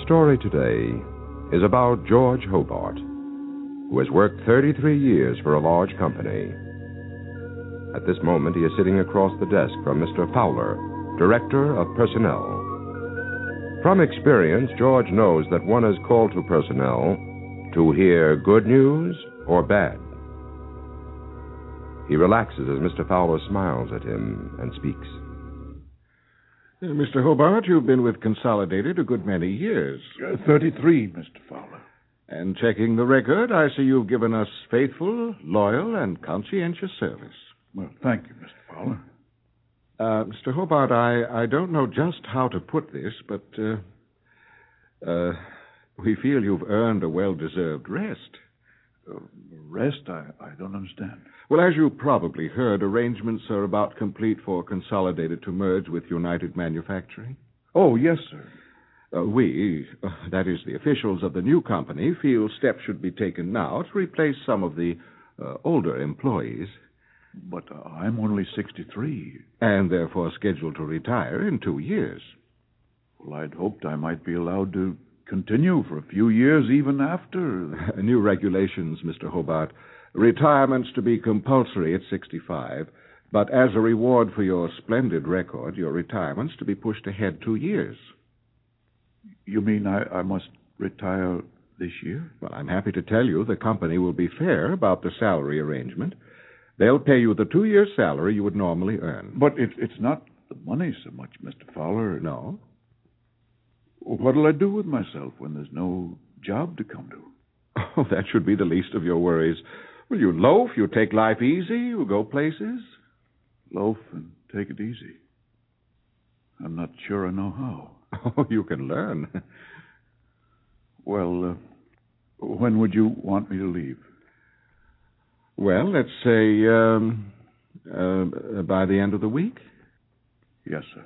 Our story today is about George Hobart, who has worked 33 years for a large company. At this moment, he is sitting across the desk from Mr. Fowler, Director of Personnel. From experience, George knows that one is called to personnel to hear good news or bad. He relaxes as Mr. Fowler smiles at him and speaks. Uh, Mr. Hobart, you've been with Consolidated a good many years. Uh, 33, Mr. Fowler. And checking the record, I see you've given us faithful, loyal, and conscientious service. Well, thank you, Mr. Fowler. Uh, Mr. Hobart, I, I don't know just how to put this, but uh, uh, we feel you've earned a well deserved rest. Uh, rest? I, I don't understand. Well, as you probably heard, arrangements are about complete for Consolidated to merge with United Manufacturing. Oh, yes, sir. Uh, we, uh, that is, the officials of the new company, feel steps should be taken now to replace some of the uh, older employees. But I'm only 63. And therefore scheduled to retire in two years. Well, I'd hoped I might be allowed to continue for a few years even after. New regulations, Mr. Hobart. Retirement's to be compulsory at 65, but as a reward for your splendid record, your retirement's to be pushed ahead two years. You mean I, I must retire this year? Well, I'm happy to tell you the company will be fair about the salary arrangement. They'll pay you the two year salary you would normally earn. But it, it's not the money so much, Mr. Fowler. No? What'll I do with myself when there's no job to come to? Oh, that should be the least of your worries. Will you loaf? You take life easy? You go places? Loaf and take it easy. I'm not sure I know how. Oh, you can learn. Well, uh, when would you want me to leave? Well, let's say um, uh, by the end of the week. Yes, sir.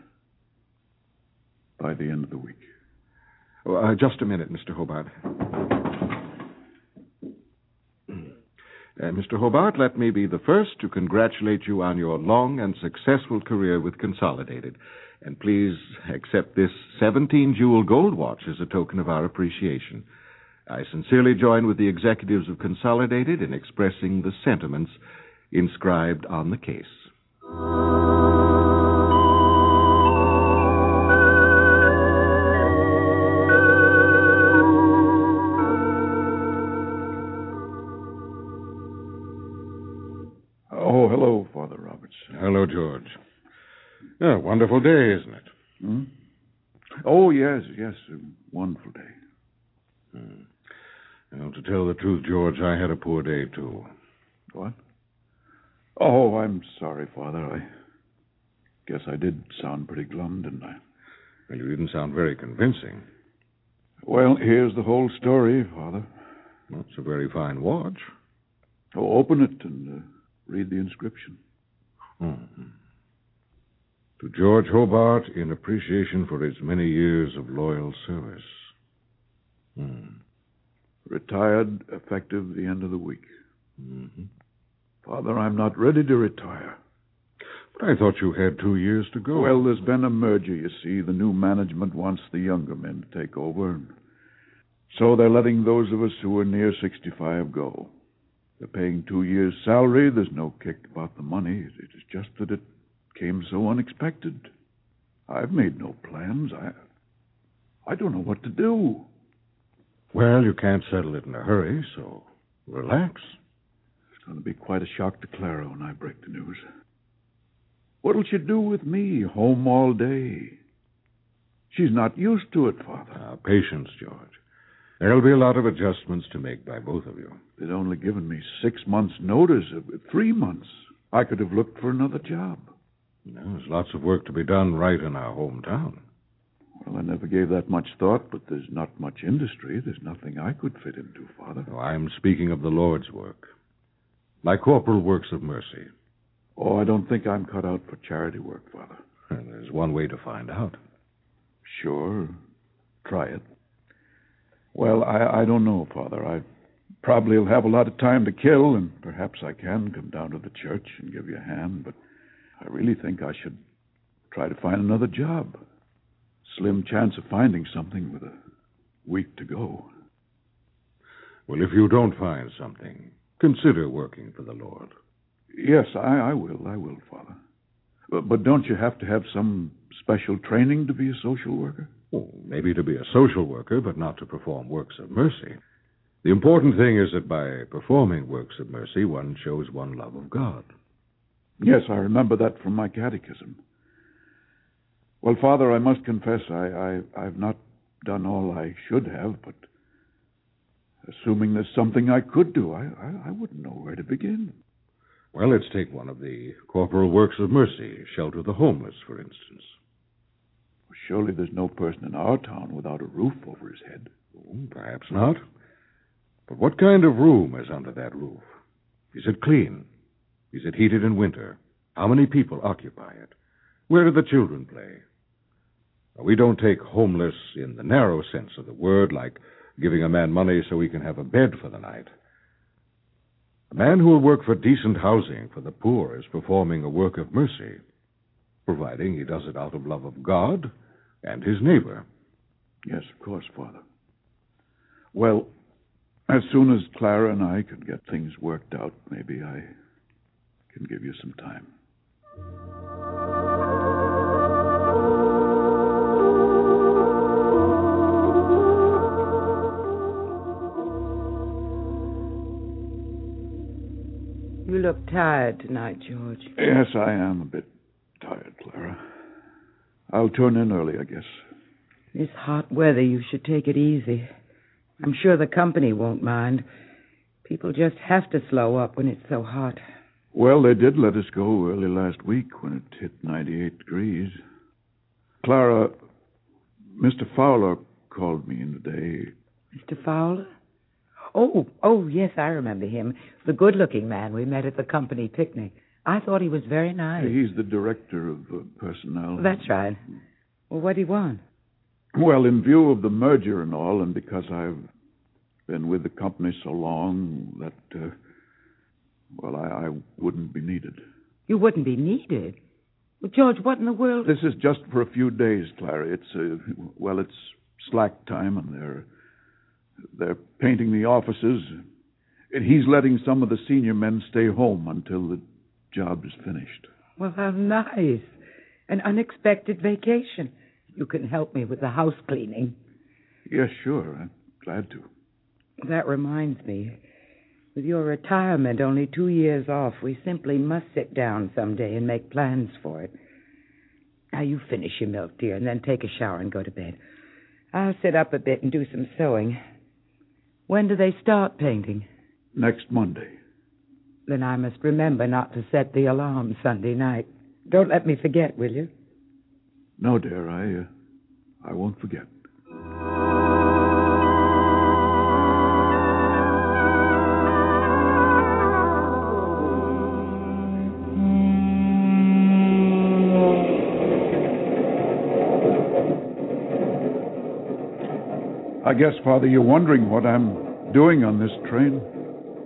By the end of the week. Uh, just a minute, Mr. Hobart. Uh, Mr. Hobart, let me be the first to congratulate you on your long and successful career with Consolidated. And please accept this 17 jewel gold watch as a token of our appreciation. I sincerely join with the executives of Consolidated in expressing the sentiments inscribed on the case. Yeah, wonderful day, isn't it? Hmm? Oh, yes, yes, a wonderful day. Hmm. Well, to tell the truth, George, I had a poor day, too. What? Oh, I'm sorry, Father. I guess I did sound pretty glum, didn't I? Well, you didn't sound very convincing. Well, here's the whole story, Father. Well, it's a very fine watch. Oh, open it and uh, read the inscription. Mm-hmm. To George Hobart, in appreciation for his many years of loyal service. Hmm. Retired effective the end of the week. Mm-hmm. Father, I'm not ready to retire. But I thought you had two years to go. Well, there's been a merger, you see. The new management wants the younger men to take over. So they're letting those of us who are near 65 go. They're paying two years' salary. There's no kick about the money. It is just that it came so unexpected. I've made no plans. I I don't know what to do. Well, you can't settle it in a hurry, so relax. It's going to be quite a shock to Clara when I break the news. What'll she do with me, home all day? She's not used to it, Father. Now, patience, George. There'll be a lot of adjustments to make by both of you. They'd only given me six months' notice, uh, three months. I could have looked for another job. There's lots of work to be done right in our hometown. Well, I never gave that much thought, but there's not much industry. There's nothing I could fit into, Father. Oh, I'm speaking of the Lord's work. My corporal works of mercy. Oh, I don't think I'm cut out for charity work, Father. And there's one way to find out. Sure. Try it. Well, I, I don't know, Father. I probably will have a lot of time to kill, and perhaps I can come down to the church and give you a hand, but I really think I should try to find another job. Slim chance of finding something with a week to go. Well, if you don't find something, consider working for the Lord. Yes, I, I will. I will, Father. But, but don't you have to have some special training to be a social worker? Maybe to be a social worker, but not to perform works of mercy. The important thing is that by performing works of mercy, one shows one love of God. Yes, I remember that from my catechism. Well, Father, I must confess I, I, I've not done all I should have, but assuming there's something I could do, I, I, I wouldn't know where to begin. Well, let's take one of the corporal works of mercy, shelter the homeless, for instance. Surely there's no person in our town without a roof over his head. Oh, perhaps not. But what kind of room is under that roof? Is it clean? Is it heated in winter? How many people occupy it? Where do the children play? We don't take homeless in the narrow sense of the word, like giving a man money so he can have a bed for the night. A man who will work for decent housing for the poor is performing a work of mercy, providing he does it out of love of God and his neighbor. Yes, of course, Father. Well, as soon as Clara and I can get things worked out, maybe I can give you some time. You look tired tonight, George. Yes, I am a bit tired, Clara. I'll turn in early, I guess. This hot weather, you should take it easy. I'm sure the company won't mind. People just have to slow up when it's so hot. Well, they did let us go early last week when it hit 98 degrees. Clara, Mr. Fowler called me in today. Mr. Fowler? Oh, oh, yes, I remember him. The good looking man we met at the company picnic. I thought he was very nice. He's the director of uh, personnel. That's right. Well, what do you want? Well, in view of the merger and all, and because I've been with the company so long that, uh, well, I, I wouldn't be needed. You wouldn't be needed? Well, George, what in the world? This is just for a few days, Clara. It's, uh, well, it's slack time, and they're, they're painting the offices. And he's letting some of the senior men stay home until the job is finished. Well, how nice. An unexpected vacation. You can help me with the house cleaning. Yes, sure. I'm glad to. That reminds me. With your retirement only two years off, we simply must sit down someday and make plans for it. Now, you finish your milk, dear, and then take a shower and go to bed. I'll sit up a bit and do some sewing. When do they start painting? Next Monday. Then I must remember not to set the alarm Sunday night. Don't let me forget, will you? No, dear, I, uh, I won't forget. I guess, Father, you're wondering what I'm doing on this train.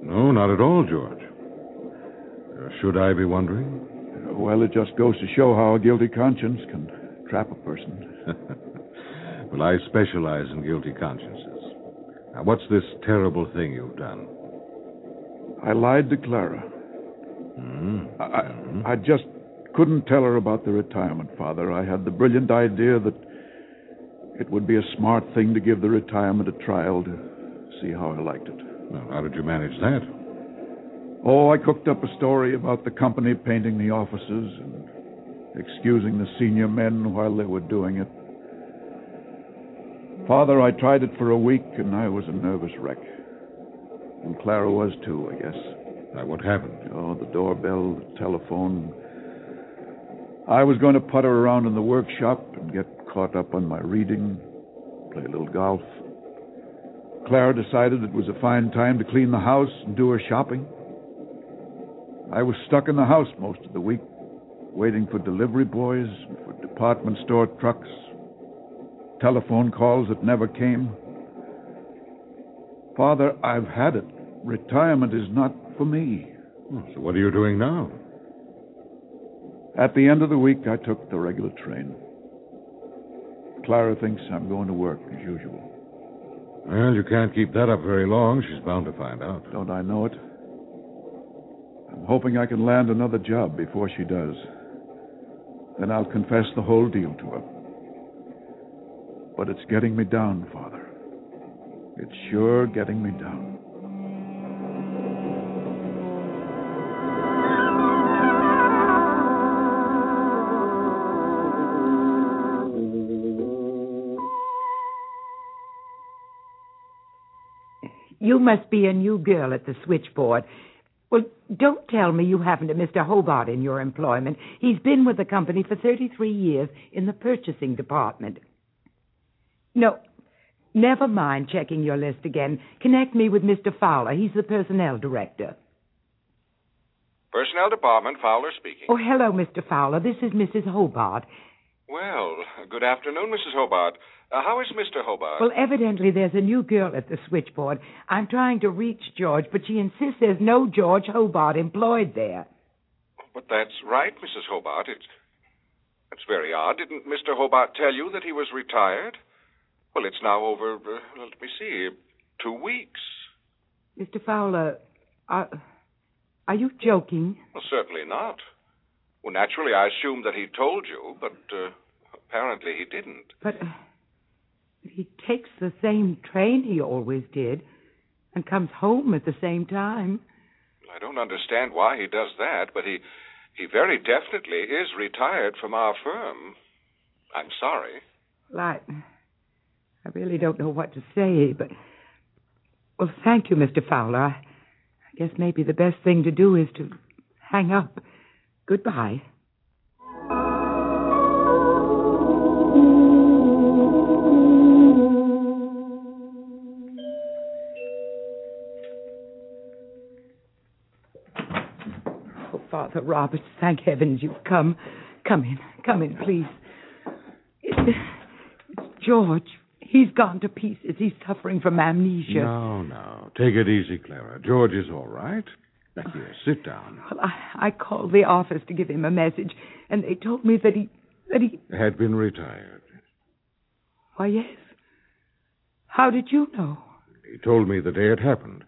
No, not at all, George. Uh, should I be wondering? Well, it just goes to show how a guilty conscience can trap a person. well, I specialize in guilty consciences. Now, what's this terrible thing you've done? I lied to Clara. Mm. I, I just couldn't tell her about the retirement, Father. I had the brilliant idea that it would be a smart thing to give the retirement a trial to see how I liked it. Well, how did you manage that? Oh, I cooked up a story about the company painting the offices and excusing the senior men while they were doing it. Father, I tried it for a week and I was a nervous wreck. And Clara was too, I guess. Now, what happened? Oh, the doorbell, the telephone. I was going to putter around in the workshop and get caught up on my reading, play a little golf. Clara decided it was a fine time to clean the house and do her shopping. I was stuck in the house most of the week, waiting for delivery boys, for department store trucks, telephone calls that never came. Father, I've had it. Retirement is not for me. Hmm, so, what are you doing now? At the end of the week, I took the regular train. Clara thinks I'm going to work as usual. Well, you can't keep that up very long. She's bound to find out. Don't I know it? I'm hoping I can land another job before she does. Then I'll confess the whole deal to her. But it's getting me down, Father. It's sure getting me down. You must be a new girl at the switchboard. Well, don't tell me you haven't a Mr. Hobart in your employment. He's been with the company for 33 years in the purchasing department. No, never mind checking your list again. Connect me with Mr. Fowler. He's the personnel director. Personnel Department, Fowler speaking. Oh, hello, Mr. Fowler. This is Mrs. Hobart. Well, good afternoon, Mrs. Hobart. Uh, how is Mr. Hobart? Well, evidently there's a new girl at the switchboard. I'm trying to reach George, but she insists there's no George Hobart employed there. But that's right, Mrs. Hobart. It's, it's very odd. Didn't Mr. Hobart tell you that he was retired? Well, it's now over, uh, let me see, two weeks. Mr. Fowler, are, are you joking? Well, certainly not. Well, naturally, I assumed that he told you, but uh, apparently he didn't. But uh, he takes the same train he always did and comes home at the same time. I don't understand why he does that, but he he very definitely is retired from our firm. I'm sorry. Well, I, I really don't know what to say, but well, thank you, Mr. Fowler. I, I guess maybe the best thing to do is to hang up. Goodbye. Oh, Father Roberts, thank heavens you've come. Come in. Come in, please. It's George. He's gone to pieces. He's suffering from amnesia. No, no. Take it easy, Clara. George is all right. Here, oh, sit down. Well, I, I called the office to give him a message, and they told me that he that he Had been retired. why yes. How did you know? He told me the day it happened.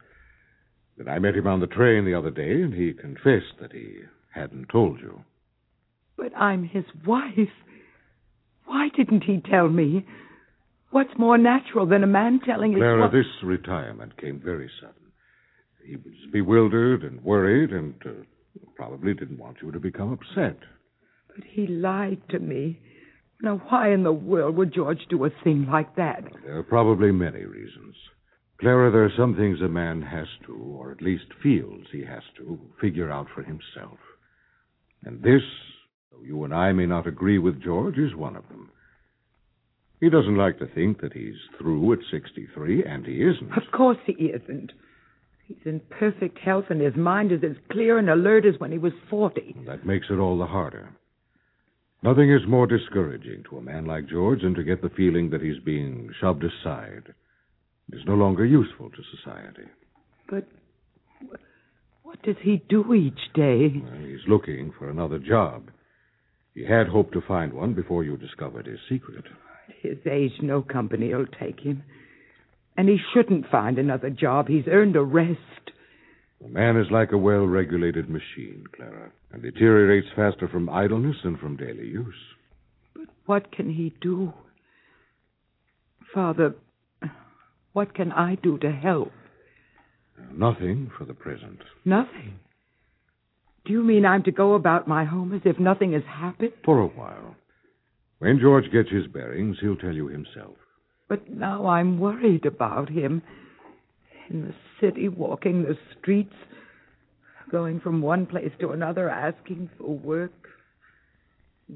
Then I met him on the train the other day, and he confessed that he hadn't told you. But I'm his wife. Why didn't he tell me? What's more natural than a man telling his Clara, wife? this retirement came very sudden. He was bewildered and worried and uh, probably didn't want you to become upset. But he lied to me. Now, why in the world would George do a thing like that? There are probably many reasons. Clara, there are some things a man has to, or at least feels he has to, figure out for himself. And this, though you and I may not agree with George, is one of them. He doesn't like to think that he's through at 63, and he isn't. Of course he isn't. He's in perfect health, and his mind is as clear and alert as when he was 40. That makes it all the harder. Nothing is more discouraging to a man like George than to get the feeling that he's being shoved aside is no longer useful to society. But what does he do each day? Well, he's looking for another job. He had hoped to find one before you discovered his secret. At his age, no company will take him. And he shouldn't find another job. He's earned a rest. A man is like a well regulated machine, Clara, and deteriorates faster from idleness than from daily use. But what can he do? Father, what can I do to help? Nothing for the present. Nothing? Do you mean I'm to go about my home as if nothing has happened? For a while. When George gets his bearings, he'll tell you himself. But now I'm worried about him. In the city, walking the streets, going from one place to another, asking for work,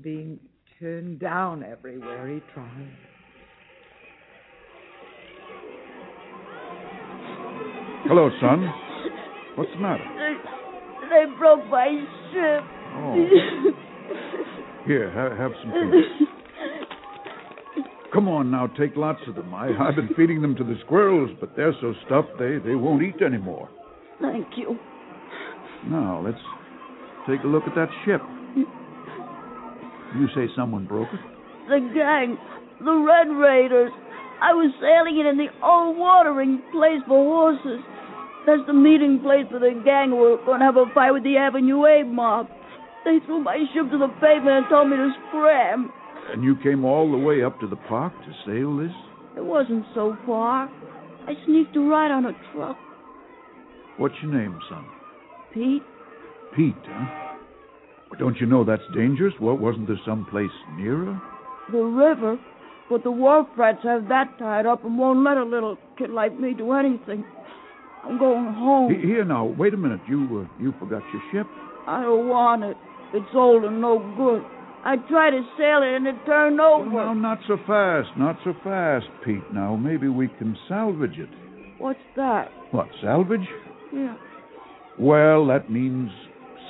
being turned down everywhere he tries. Hello, son. What's the matter? They, they broke my ship. Oh. Here, ha- have some food. Come on now, take lots of them. I, I've been feeding them to the squirrels, but they're so stuffed they, they won't eat anymore. Thank you. Now, let's take a look at that ship. You say someone broke it? The gang, the Red Raiders. I was sailing it in the old watering place for horses. That's the meeting place for the gang who were going to have a fight with the Avenue A mob. They threw my ship to the pavement and told me to scram. And you came all the way up to the park to sail this? It wasn't so far. I sneaked a ride on a truck. What's your name, son? Pete, Pete, huh? Don't you know that's dangerous? What wasn't there some place nearer? the river, but the wharf rats have that tied up and won't let a little kid like me do anything. I'm going home. He- Here now, wait a minute. You uh, you forgot your ship. I don't want it. It's old and no good. I tried to sail it and it turned over. Well, now, not so fast, not so fast, Pete. Now, maybe we can salvage it. What's that? What, salvage? Yeah. Well, that means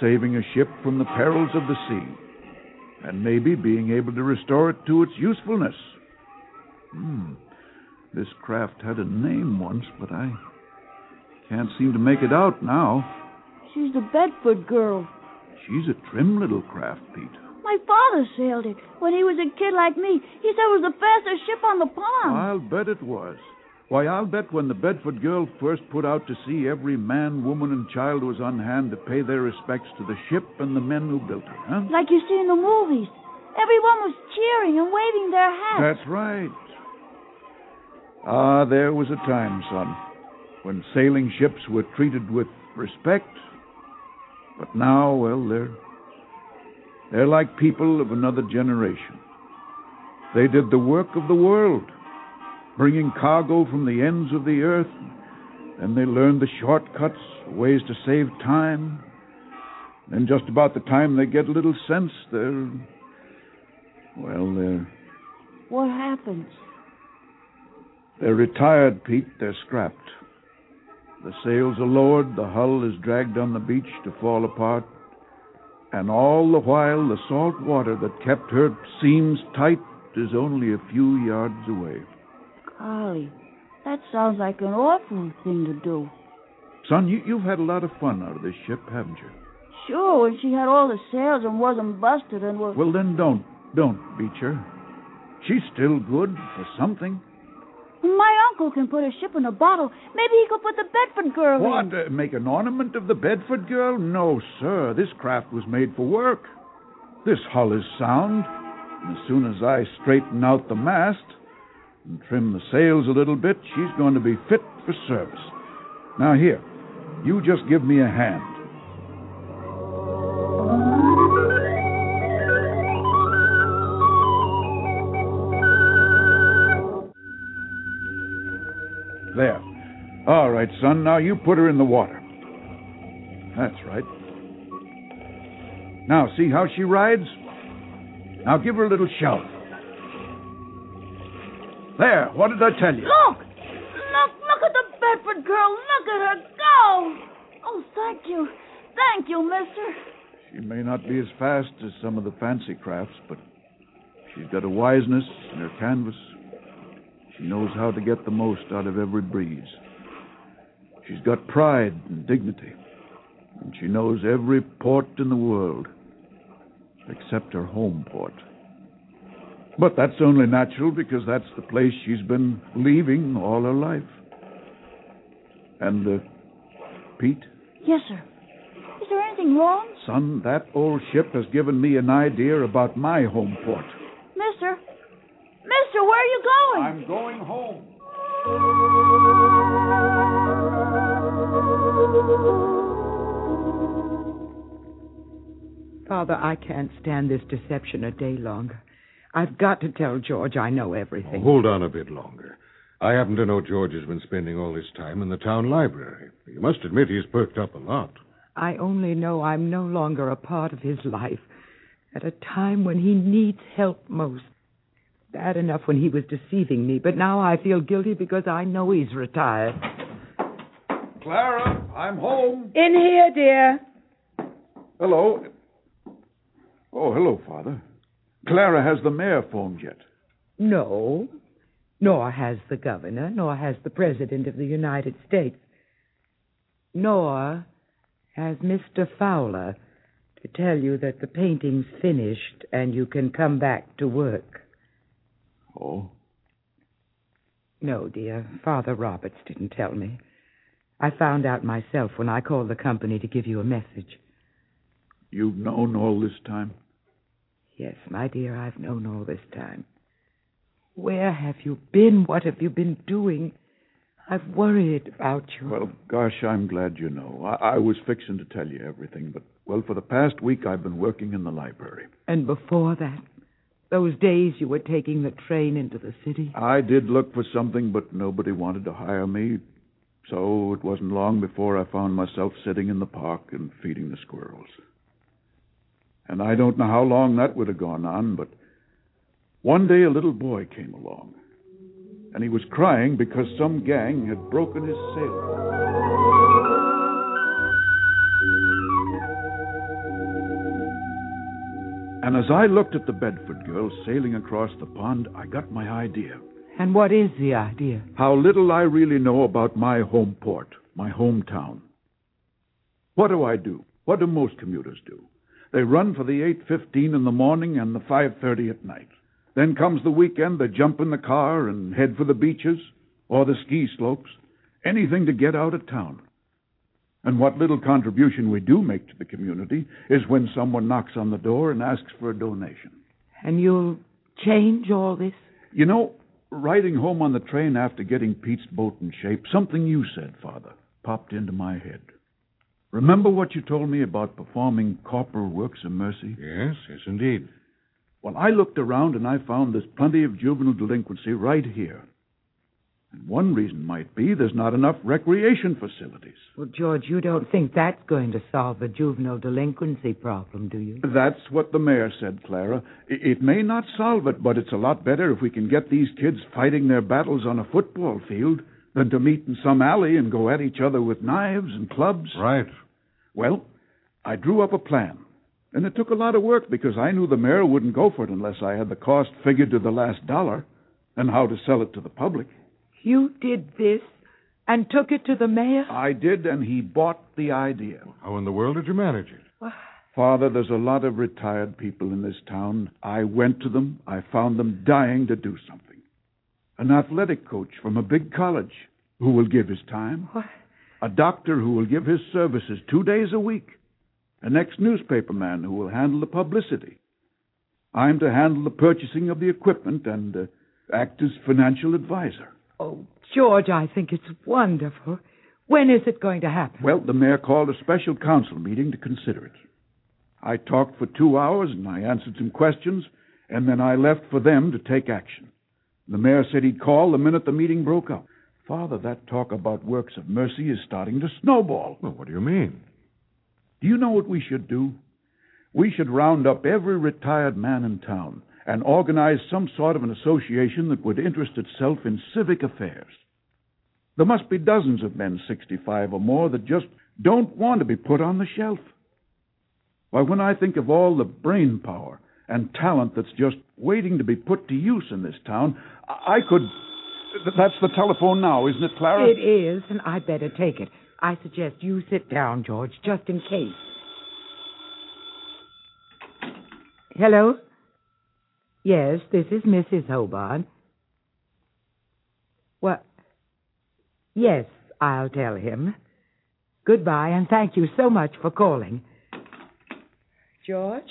saving a ship from the perils of the sea. And maybe being able to restore it to its usefulness. Hmm. This craft had a name once, but I can't seem to make it out now. She's the Bedford girl. She's a trim little craft, Pete. My father sailed it when he was a kid like me. He said it was the fastest ship on the pond. I'll bet it was. Why, I'll bet when the Bedford girl first put out to sea, every man, woman, and child was on hand to pay their respects to the ship and the men who built her, huh? Like you see in the movies. Everyone was cheering and waving their hats. That's right. Ah, there was a time, son, when sailing ships were treated with respect. But now, well, they're they're like people of another generation. They did the work of the world, bringing cargo from the ends of the earth. Then they learned the shortcuts, ways to save time. Then, just about the time they get a little sense, they're well, they're What happens? They're retired, Pete. They're scrapped. The sails are lowered, the hull is dragged on the beach to fall apart, and all the while the salt water that kept her seams tight is only a few yards away. Golly, that sounds like an awful thing to do. Son, you, you've had a lot of fun out of this ship, haven't you? Sure, when she had all the sails and wasn't busted and was. Well, then don't, don't beat her. She's still good for something. My uncle can put a ship in a bottle. Maybe he could put the Bedford girl What? in. Uh, make an ornament of the Bedford girl? No, sir. This craft was made for work. This hull is sound. And as soon as I straighten out the mast and trim the sails a little bit, she's going to be fit for service. Now, here. You just give me a hand. All right, son. Now you put her in the water. That's right. Now, see how she rides? Now give her a little shout. There. What did I tell you? Look! Look, look at the Bedford girl. Look at her go! Oh, thank you. Thank you, mister. She may not be as fast as some of the fancy crafts, but she's got a wiseness in her canvas. She knows how to get the most out of every breeze. She's got pride and dignity, and she knows every port in the world, except her home port. But that's only natural because that's the place she's been leaving all her life. And, uh, Pete, Yes, sir. Is there anything wrong? son, that old ship has given me an idea about my home port. Mister? Mister, where are you going? I'm going home. Father, I can't stand this deception a day longer. I've got to tell George I know everything. Oh, hold on a bit longer. I happen to know George has been spending all his time in the town library. You must admit he's perked up a lot. I only know I'm no longer a part of his life at a time when he needs help most. Bad enough when he was deceiving me, but now I feel guilty because I know he's retired. Clara, I'm home. In here, dear. Hello. Oh, hello, Father. Clara, has the mayor phoned yet? No, nor has the governor, nor has the president of the United States, nor has Mr. Fowler to tell you that the painting's finished and you can come back to work. Oh, No, dear, Father Roberts didn't tell me. I found out myself when I called the company to give you a message. you've known all this time? Yes, my dear, I've known all this time. Where have you been? What have you been doing? I've worried about you. Well, gosh, I'm glad you know. I, I was fixing to tell you everything, but, well, for the past week I've been working in the library. And before that, those days you were taking the train into the city. I did look for something, but nobody wanted to hire me. So it wasn't long before I found myself sitting in the park and feeding the squirrels. And I don't know how long that would have gone on, but one day a little boy came along. And he was crying because some gang had broken his sail. And as I looked at the Bedford girl sailing across the pond, I got my idea. And what is the idea? How little I really know about my home port, my hometown. What do I do? What do most commuters do? They run for the 8:15 in the morning and the 5:30 at night. Then comes the weekend, they jump in the car and head for the beaches or the ski slopes, anything to get out of town. And what little contribution we do make to the community is when someone knocks on the door and asks for a donation. And you'll change all this? You know, riding home on the train after getting Pete's boat in shape, something you said, Father, popped into my head. Remember what you told me about performing corporal works of mercy? Yes, yes, indeed. Well, I looked around and I found there's plenty of juvenile delinquency right here. And one reason might be there's not enough recreation facilities. Well, George, you don't think that's going to solve the juvenile delinquency problem, do you? That's what the mayor said, Clara. I- It may not solve it, but it's a lot better if we can get these kids fighting their battles on a football field than to meet in some alley and go at each other with knives and clubs. Right. Well, I drew up a plan. And it took a lot of work because I knew the mayor wouldn't go for it unless I had the cost figured to the last dollar and how to sell it to the public. You did this and took it to the mayor? I did, and he bought the idea. How in the world did you manage it? Father, there's a lot of retired people in this town. I went to them. I found them dying to do something. An athletic coach from a big college who will give his time. What? A doctor who will give his services two days a week. An ex-newspaper man who will handle the publicity. I'm to handle the purchasing of the equipment and uh, act as financial advisor. Oh, George, I think it's wonderful. When is it going to happen? Well, the mayor called a special council meeting to consider it. I talked for two hours and I answered some questions, and then I left for them to take action. The mayor said he'd call the minute the meeting broke up. Father, that talk about works of mercy is starting to snowball. Well, what do you mean? Do you know what we should do? We should round up every retired man in town and organize some sort of an association that would interest itself in civic affairs. There must be dozens of men 65 or more that just don't want to be put on the shelf. Why, when I think of all the brain power and talent that's just waiting to be put to use in this town, I could. That's the telephone now, isn't it, Clara? It is, and I'd better take it. I suggest you sit down, George, just in case. Hello? Yes, this is Mrs. Hobart. What? Yes, I'll tell him. Goodbye, and thank you so much for calling. George,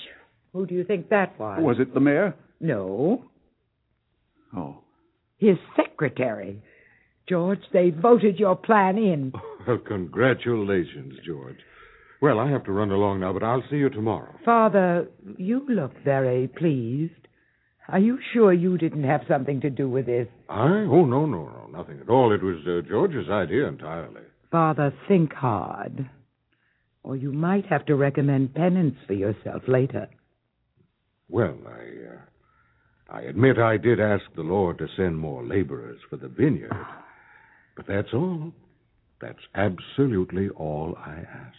who do you think that was? Was it the mayor? No, Oh. his secretary. George, they voted your plan in. Well, congratulations, George. Well, I have to run along now, but I'll see you tomorrow. Father, you look very pleased. Are you sure you didn't have something to do with this? I? Oh, no, no, no, nothing at all. It was uh, George's idea entirely. Father, think hard. Or you might have to recommend penance for yourself later. Well, I, uh, I admit I did ask the Lord to send more laborers for the vineyard. But that's all. That's absolutely all I asked.